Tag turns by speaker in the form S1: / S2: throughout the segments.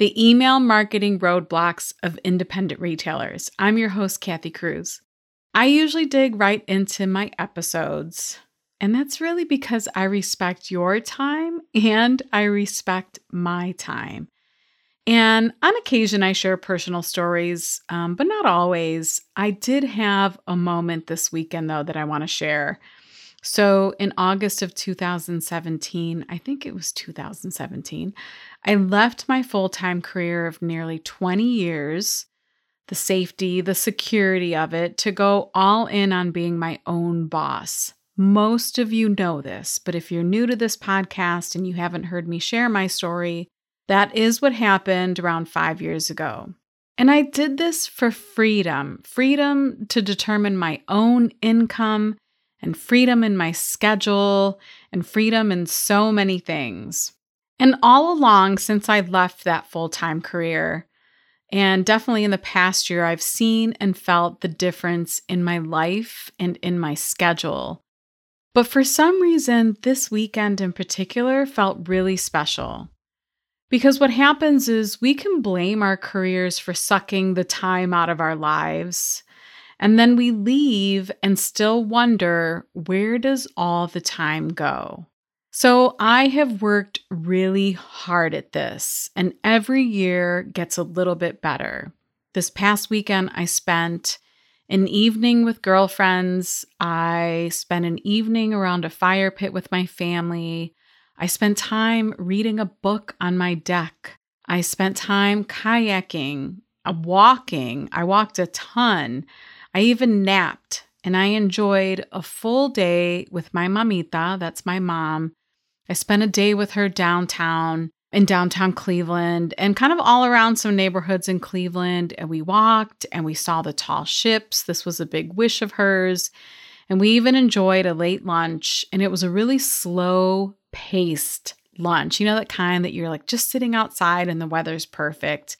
S1: the email marketing roadblocks of independent retailers. I'm your host, Kathy Cruz. I usually dig right into my episodes, and that's really because I respect your time and I respect my time. And on occasion, I share personal stories, um, but not always. I did have a moment this weekend, though, that I want to share. So in August of 2017, I think it was 2017, I left my full time career of nearly 20 years, the safety, the security of it, to go all in on being my own boss. Most of you know this, but if you're new to this podcast and you haven't heard me share my story, that is what happened around five years ago. And I did this for freedom freedom to determine my own income and freedom in my schedule and freedom in so many things. And all along, since I left that full time career, and definitely in the past year, I've seen and felt the difference in my life and in my schedule. But for some reason, this weekend in particular felt really special. Because what happens is we can blame our careers for sucking the time out of our lives and then we leave and still wonder where does all the time go? So I have worked really hard at this, and every year gets a little bit better. This past weekend, I spent an evening with girlfriends. I spent an evening around a fire pit with my family. I spent time reading a book on my deck. I spent time kayaking, uh, walking. I walked a ton. I even napped and I enjoyed a full day with my mamita, that's my mom. I spent a day with her downtown in downtown Cleveland and kind of all around some neighborhoods in Cleveland. And we walked and we saw the tall ships. This was a big wish of hers. And we even enjoyed a late lunch. And it was a really slow paced lunch, you know, that kind that you're like just sitting outside and the weather's perfect.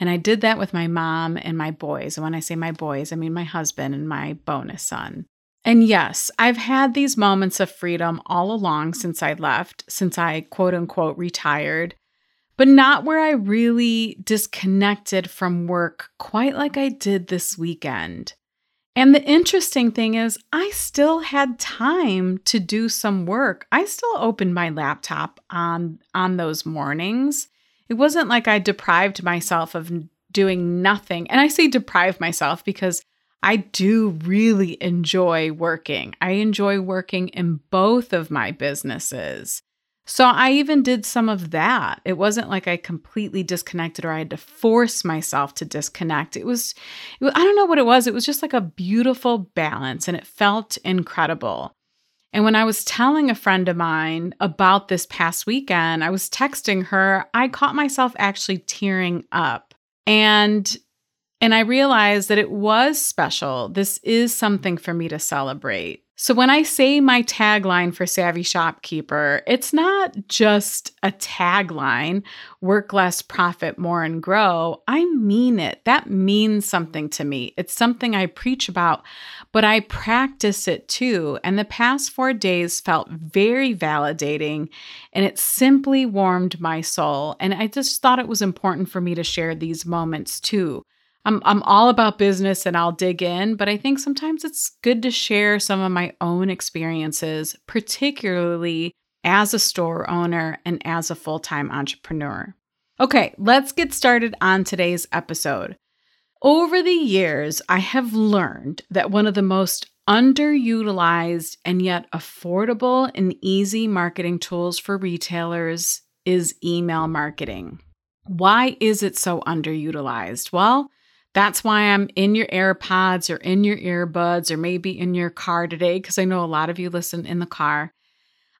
S1: And I did that with my mom and my boys. And when I say my boys, I mean my husband and my bonus son. And yes, I've had these moments of freedom all along since I left, since I quote unquote retired, but not where I really disconnected from work quite like I did this weekend. And the interesting thing is, I still had time to do some work. I still opened my laptop on, on those mornings it wasn't like I deprived myself of doing nothing. And I say deprive myself because I do really enjoy working. I enjoy working in both of my businesses. So I even did some of that. It wasn't like I completely disconnected or I had to force myself to disconnect. It was, I don't know what it was. It was just like a beautiful balance and it felt incredible. And when I was telling a friend of mine about this past weekend, I was texting her, I caught myself actually tearing up. And and I realized that it was special. This is something for me to celebrate. So when I say my tagline for Savvy Shopkeeper, it's not just a tagline, work less, profit more, and grow. I mean it. That means something to me. It's something I preach about, but I practice it too. And the past four days felt very validating and it simply warmed my soul. And I just thought it was important for me to share these moments too. I'm I'm all about business and I'll dig in, but I think sometimes it's good to share some of my own experiences, particularly as a store owner and as a full-time entrepreneur. Okay, let's get started on today's episode. Over the years, I have learned that one of the most underutilized and yet affordable and easy marketing tools for retailers is email marketing. Why is it so underutilized? Well, that's why I'm in your AirPods or in your earbuds or maybe in your car today, because I know a lot of you listen in the car.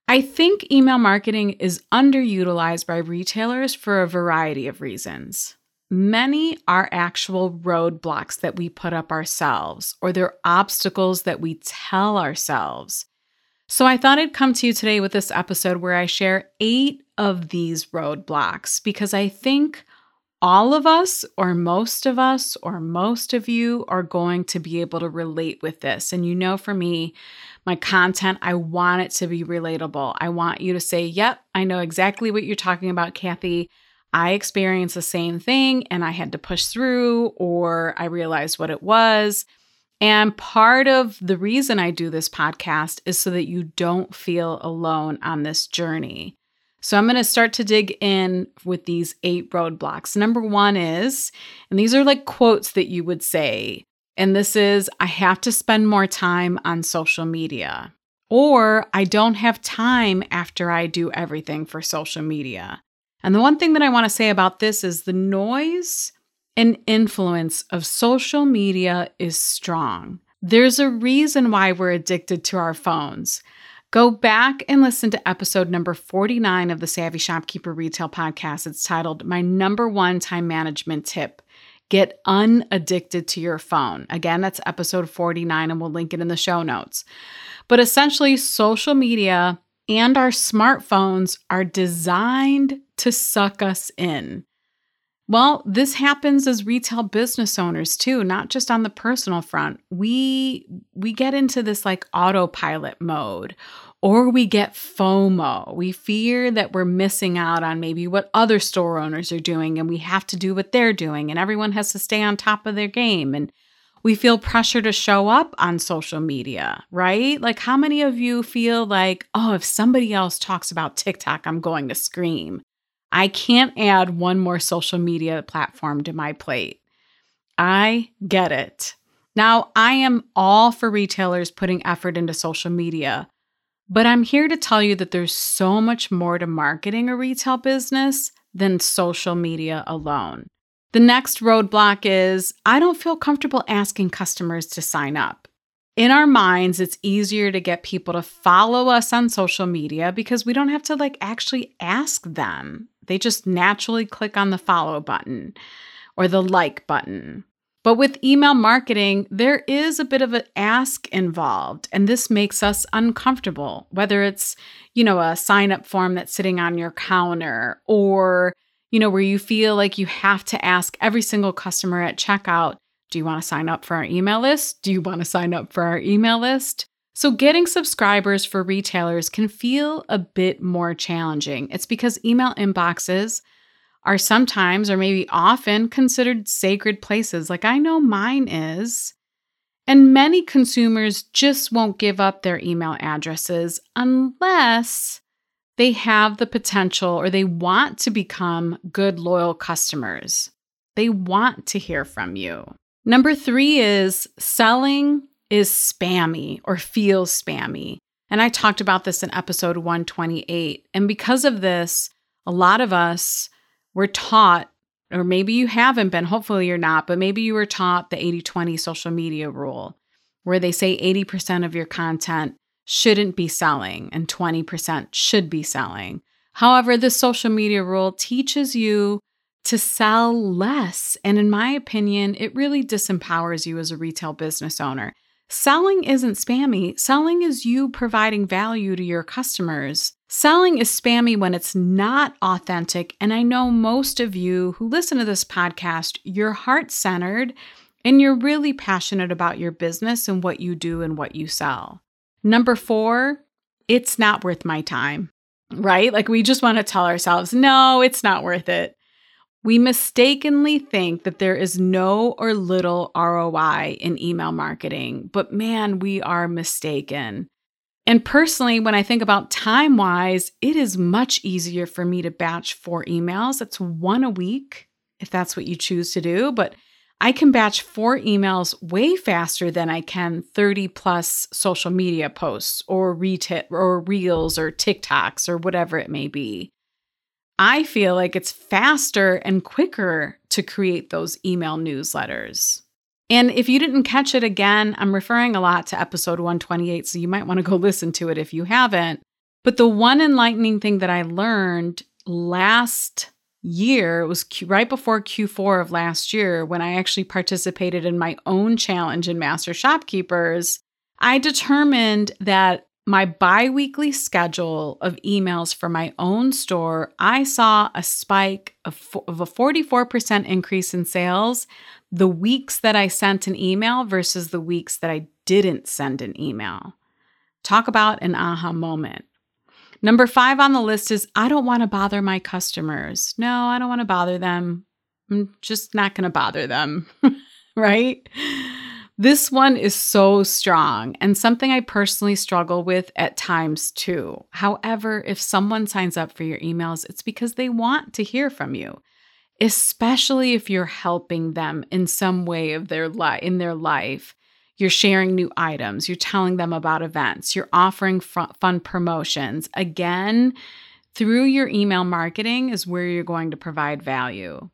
S1: I think email marketing is underutilized by retailers for a variety of reasons. Many are actual roadblocks that we put up ourselves, or they're obstacles that we tell ourselves. So I thought I'd come to you today with this episode where I share eight of these roadblocks because I think all of us, or most of us, or most of you are going to be able to relate with this. And you know, for me, my content, I want it to be relatable. I want you to say, Yep, I know exactly what you're talking about, Kathy. I experienced the same thing and I had to push through, or I realized what it was. And part of the reason I do this podcast is so that you don't feel alone on this journey. So I'm going to start to dig in with these eight roadblocks. Number one is, and these are like quotes that you would say, and this is I have to spend more time on social media, or I don't have time after I do everything for social media. And the one thing that I want to say about this is the noise and influence of social media is strong. There's a reason why we're addicted to our phones. Go back and listen to episode number 49 of the Savvy Shopkeeper Retail Podcast. It's titled My Number One Time Management Tip Get Unaddicted to Your Phone. Again, that's episode 49, and we'll link it in the show notes. But essentially, social media and our smartphones are designed to suck us in. Well, this happens as retail business owners too, not just on the personal front. We we get into this like autopilot mode or we get FOMO. We fear that we're missing out on maybe what other store owners are doing and we have to do what they're doing and everyone has to stay on top of their game and we feel pressure to show up on social media, right? Like how many of you feel like, "Oh, if somebody else talks about TikTok, I'm going to scream." I can't add one more social media platform to my plate. I get it. Now, I am all for retailers putting effort into social media, but I'm here to tell you that there's so much more to marketing a retail business than social media alone. The next roadblock is I don't feel comfortable asking customers to sign up. In our minds, it's easier to get people to follow us on social media because we don't have to like actually ask them. They just naturally click on the follow button or the like button. But with email marketing, there is a bit of an ask involved, and this makes us uncomfortable, whether it's, you know, a sign up form that's sitting on your counter or, you know, where you feel like you have to ask every single customer at checkout, do you want to sign up for our email list? Do you want to sign up for our email list? So, getting subscribers for retailers can feel a bit more challenging. It's because email inboxes are sometimes or maybe often considered sacred places, like I know mine is. And many consumers just won't give up their email addresses unless they have the potential or they want to become good, loyal customers. They want to hear from you. Number three is selling is spammy or feels spammy. And I talked about this in episode 128. And because of this, a lot of us were taught, or maybe you haven't been, hopefully you're not, but maybe you were taught the 80 20 social media rule, where they say 80% of your content shouldn't be selling and 20% should be selling. However, the social media rule teaches you to sell less. And in my opinion, it really disempowers you as a retail business owner. Selling isn't spammy. Selling is you providing value to your customers. Selling is spammy when it's not authentic. And I know most of you who listen to this podcast, you're heart centered and you're really passionate about your business and what you do and what you sell. Number four, it's not worth my time, right? Like we just want to tell ourselves, no, it's not worth it. We mistakenly think that there is no or little ROI in email marketing, but man, we are mistaken. And personally, when I think about time wise, it is much easier for me to batch four emails. That's one a week, if that's what you choose to do. But I can batch four emails way faster than I can 30 plus social media posts or retail or reels or TikToks or whatever it may be. I feel like it's faster and quicker to create those email newsletters. And if you didn't catch it again, I'm referring a lot to episode 128, so you might want to go listen to it if you haven't. But the one enlightening thing that I learned last year, it was right before Q4 of last year, when I actually participated in my own challenge in Master Shopkeepers, I determined that my biweekly schedule of emails for my own store, I saw a spike of, of a 44% increase in sales the weeks that I sent an email versus the weeks that I didn't send an email. Talk about an aha moment. Number five on the list is I don't want to bother my customers. No, I don't want to bother them. I'm just not going to bother them, right? This one is so strong and something I personally struggle with at times too. However, if someone signs up for your emails, it's because they want to hear from you, especially if you're helping them in some way of their life in their life. You're sharing new items, you're telling them about events, you're offering fun promotions. Again, through your email marketing is where you're going to provide value.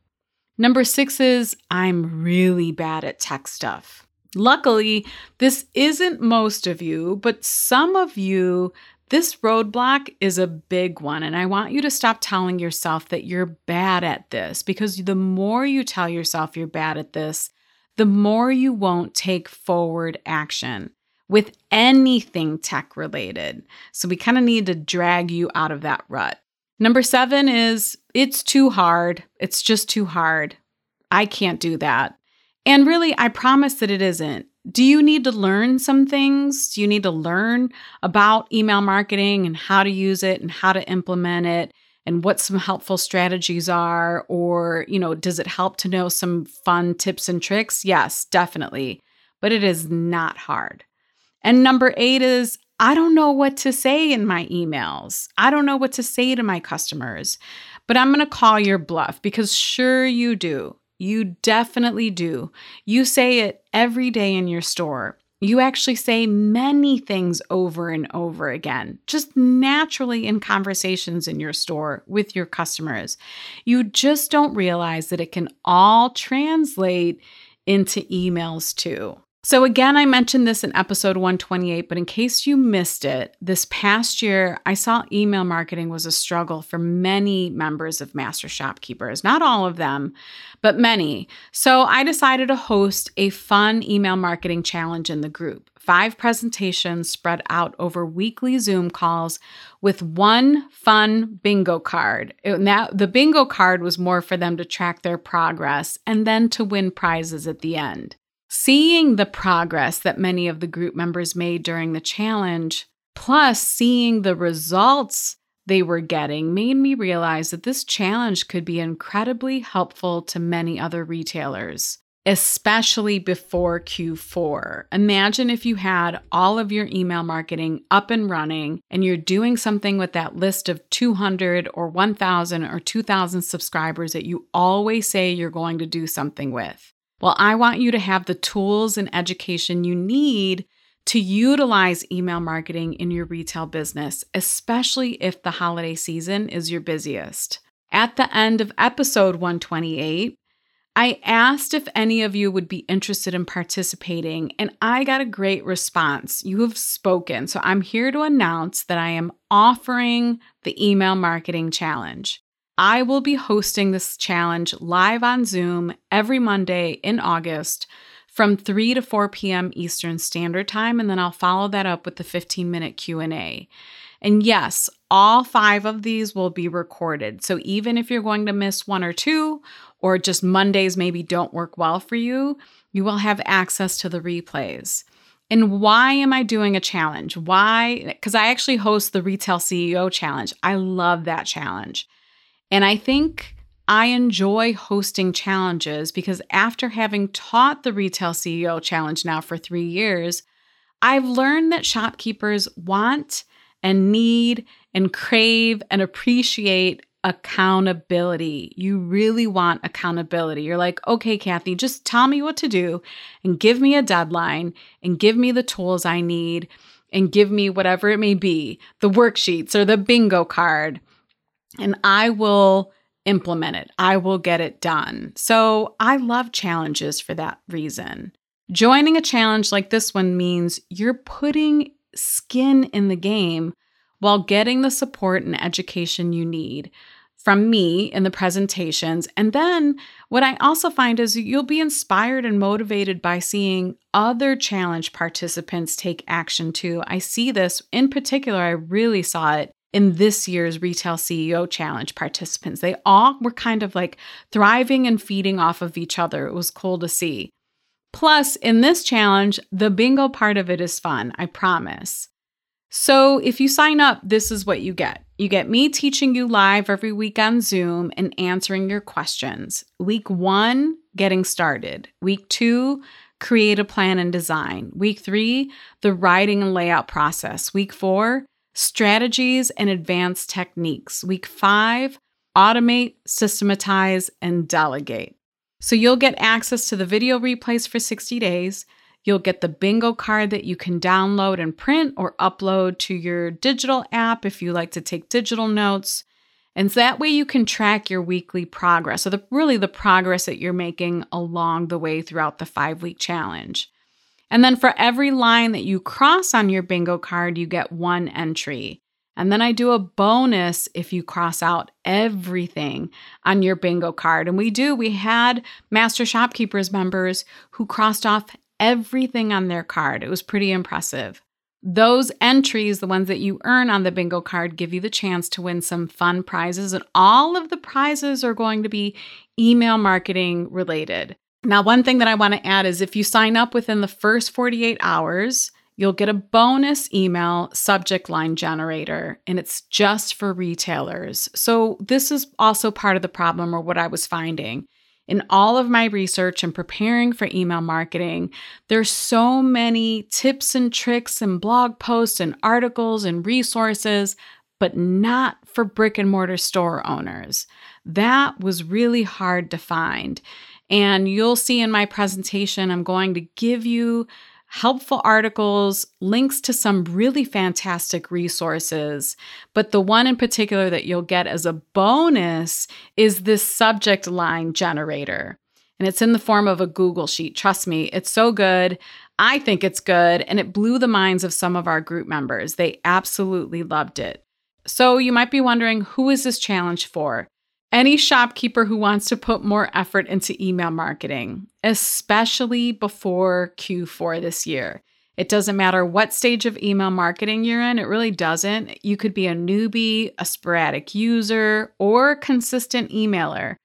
S1: Number six is I'm really bad at tech stuff. Luckily, this isn't most of you, but some of you, this roadblock is a big one. And I want you to stop telling yourself that you're bad at this because the more you tell yourself you're bad at this, the more you won't take forward action with anything tech related. So we kind of need to drag you out of that rut. Number seven is it's too hard. It's just too hard. I can't do that. And really, I promise that it isn't. Do you need to learn some things? Do you need to learn about email marketing and how to use it and how to implement it and what some helpful strategies are? Or, you know, does it help to know some fun tips and tricks? Yes, definitely. But it is not hard. And number eight is I don't know what to say in my emails. I don't know what to say to my customers, but I'm going to call your bluff because sure you do. You definitely do. You say it every day in your store. You actually say many things over and over again, just naturally in conversations in your store with your customers. You just don't realize that it can all translate into emails too. So, again, I mentioned this in episode 128, but in case you missed it, this past year, I saw email marketing was a struggle for many members of Master Shopkeepers. Not all of them, but many. So, I decided to host a fun email marketing challenge in the group. Five presentations spread out over weekly Zoom calls with one fun bingo card. Now, the bingo card was more for them to track their progress and then to win prizes at the end. Seeing the progress that many of the group members made during the challenge, plus seeing the results they were getting, made me realize that this challenge could be incredibly helpful to many other retailers, especially before Q4. Imagine if you had all of your email marketing up and running and you're doing something with that list of 200 or 1,000 or 2,000 subscribers that you always say you're going to do something with. Well, I want you to have the tools and education you need to utilize email marketing in your retail business, especially if the holiday season is your busiest. At the end of episode 128, I asked if any of you would be interested in participating, and I got a great response. You have spoken. So I'm here to announce that I am offering the email marketing challenge. I will be hosting this challenge live on Zoom every Monday in August from 3 to 4 p.m. Eastern Standard Time and then I'll follow that up with the 15-minute Q&A. And yes, all 5 of these will be recorded. So even if you're going to miss one or two or just Mondays maybe don't work well for you, you will have access to the replays. And why am I doing a challenge? Why? Because I actually host the Retail CEO Challenge. I love that challenge. And I think I enjoy hosting challenges because after having taught the Retail CEO Challenge now for three years, I've learned that shopkeepers want and need and crave and appreciate accountability. You really want accountability. You're like, okay, Kathy, just tell me what to do and give me a deadline and give me the tools I need and give me whatever it may be the worksheets or the bingo card and I will implement it. I will get it done. So I love challenges for that reason. Joining a challenge like this one means you're putting skin in the game while getting the support and education you need from me in the presentations. And then what I also find is you'll be inspired and motivated by seeing other challenge participants take action too. I see this in particular, I really saw it in this year's Retail CEO Challenge participants. They all were kind of like thriving and feeding off of each other. It was cool to see. Plus, in this challenge, the bingo part of it is fun, I promise. So, if you sign up, this is what you get. You get me teaching you live every week on Zoom and answering your questions. Week one, getting started. Week two, create a plan and design. Week three, the writing and layout process. Week four, strategies and advanced techniques. Week five, automate, systematize, and delegate. So you'll get access to the video replays for 60 days. You'll get the bingo card that you can download and print or upload to your digital app if you like to take digital notes. And so that way you can track your weekly progress, so the, really the progress that you're making along the way throughout the five week challenge. And then for every line that you cross on your bingo card, you get one entry. And then I do a bonus if you cross out everything on your bingo card. And we do, we had Master Shopkeepers members who crossed off everything on their card. It was pretty impressive. Those entries, the ones that you earn on the bingo card, give you the chance to win some fun prizes. And all of the prizes are going to be email marketing related. Now, one thing that I want to add is if you sign up within the first 48 hours, you'll get a bonus email subject line generator, and it's just for retailers. So, this is also part of the problem or what I was finding. In all of my research and preparing for email marketing, there's so many tips and tricks and blog posts and articles and resources, but not for brick and mortar store owners. That was really hard to find. And you'll see in my presentation, I'm going to give you helpful articles, links to some really fantastic resources. But the one in particular that you'll get as a bonus is this subject line generator. And it's in the form of a Google Sheet. Trust me, it's so good. I think it's good. And it blew the minds of some of our group members. They absolutely loved it. So you might be wondering who is this challenge for? Any shopkeeper who wants to put more effort into email marketing, especially before Q4 this year. It doesn't matter what stage of email marketing you're in, it really doesn't. You could be a newbie, a sporadic user, or a consistent emailer.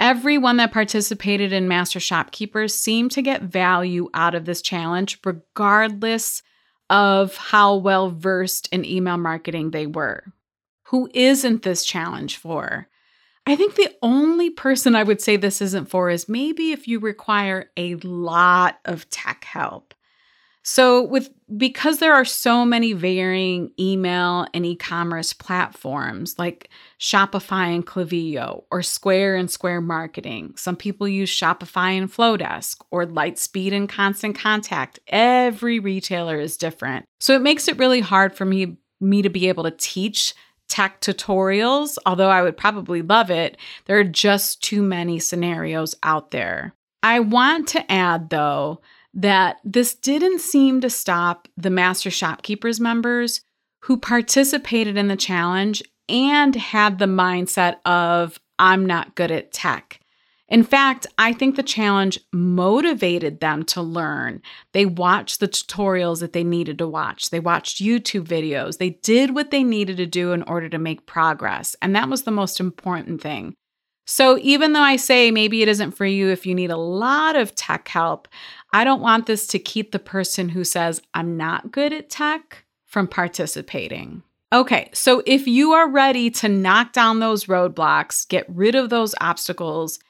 S1: Everyone that participated in Master Shopkeepers seemed to get value out of this challenge, regardless of how well versed in email marketing they were. Who isn't this challenge for? I think the only person I would say this isn't for is maybe if you require a lot of tech help. So with because there are so many varying email and e-commerce platforms like Shopify and Klaviyo or Square and Square Marketing. Some people use Shopify and Flodesk or Lightspeed and Constant Contact. Every retailer is different. So it makes it really hard for me me to be able to teach tech tutorials, although I would probably love it, there are just too many scenarios out there. I want to add, though, that this didn't seem to stop the Master Shopkeepers members who participated in the challenge and had the mindset of, I'm not good at tech. In fact, I think the challenge motivated them to learn. They watched the tutorials that they needed to watch, they watched YouTube videos, they did what they needed to do in order to make progress. And that was the most important thing. So, even though I say maybe it isn't for you if you need a lot of tech help, I don't want this to keep the person who says, I'm not good at tech from participating. Okay, so if you are ready to knock down those roadblocks, get rid of those obstacles,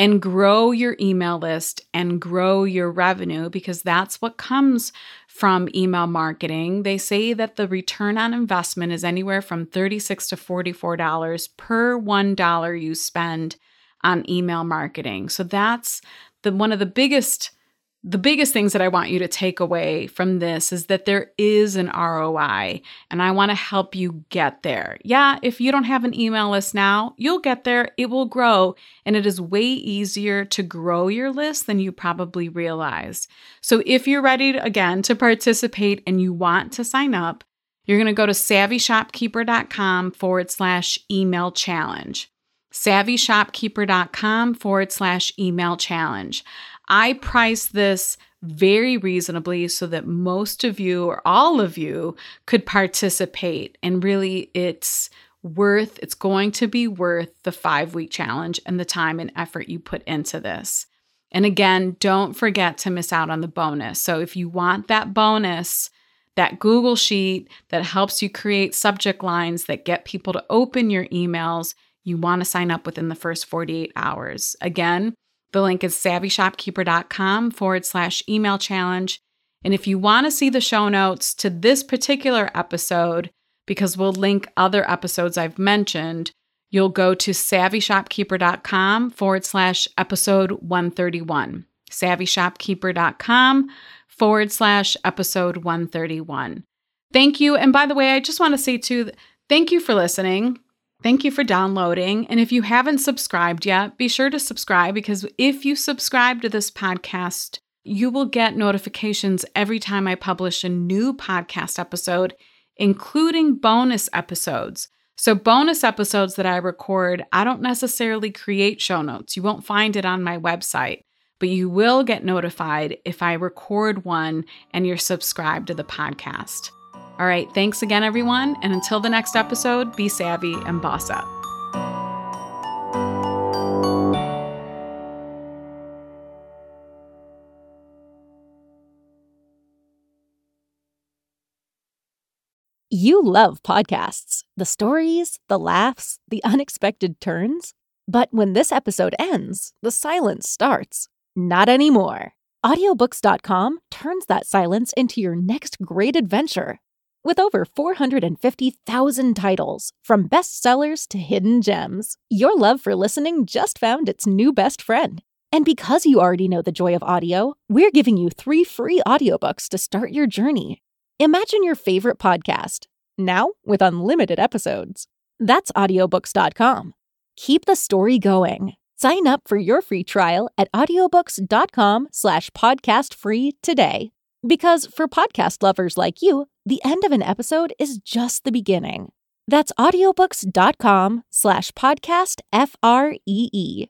S1: and grow your email list and grow your revenue because that's what comes from email marketing. They say that the return on investment is anywhere from 36 to $44 per $1 you spend on email marketing. So that's the one of the biggest the biggest things that I want you to take away from this is that there is an ROI and I want to help you get there. Yeah, if you don't have an email list now, you'll get there. It will grow and it is way easier to grow your list than you probably realize. So if you're ready to, again to participate and you want to sign up, you're going to go to savvyshopkeeper.com forward slash email challenge. Savvyshopkeeper.com forward slash email challenge. I price this very reasonably so that most of you or all of you could participate. And really, it's worth, it's going to be worth the five week challenge and the time and effort you put into this. And again, don't forget to miss out on the bonus. So if you want that bonus, that Google Sheet that helps you create subject lines that get people to open your emails, you want to sign up within the first 48 hours. Again, the link is savvyshopkeeper.com forward slash email challenge. And if you want to see the show notes to this particular episode, because we'll link other episodes I've mentioned, you'll go to savvyshopkeeper.com forward slash episode 131. Savvyshopkeeper.com forward slash episode 131. Thank you. And by the way, I just want to say too, thank you for listening. Thank you for downloading. And if you haven't subscribed yet, be sure to subscribe because if you subscribe to this podcast, you will get notifications every time I publish a new podcast episode, including bonus episodes. So, bonus episodes that I record, I don't necessarily create show notes. You won't find it on my website, but you will get notified if I record one and you're subscribed to the podcast. All right, thanks again, everyone. And until the next episode, be savvy and boss up.
S2: You love podcasts the stories, the laughs, the unexpected turns. But when this episode ends, the silence starts. Not anymore. Audiobooks.com turns that silence into your next great adventure. With over 450,000 titles, from bestsellers to hidden gems, your love for listening just found its new best friend. And because you already know the joy of audio, we're giving you three free audiobooks to start your journey. Imagine your favorite podcast, now with unlimited episodes. That's audiobooks.com. Keep the story going. Sign up for your free trial at audiobooks.com slash podcast free today. Because for podcast lovers like you, the end of an episode is just the beginning. That's audiobooks.com slash podcast F R E E.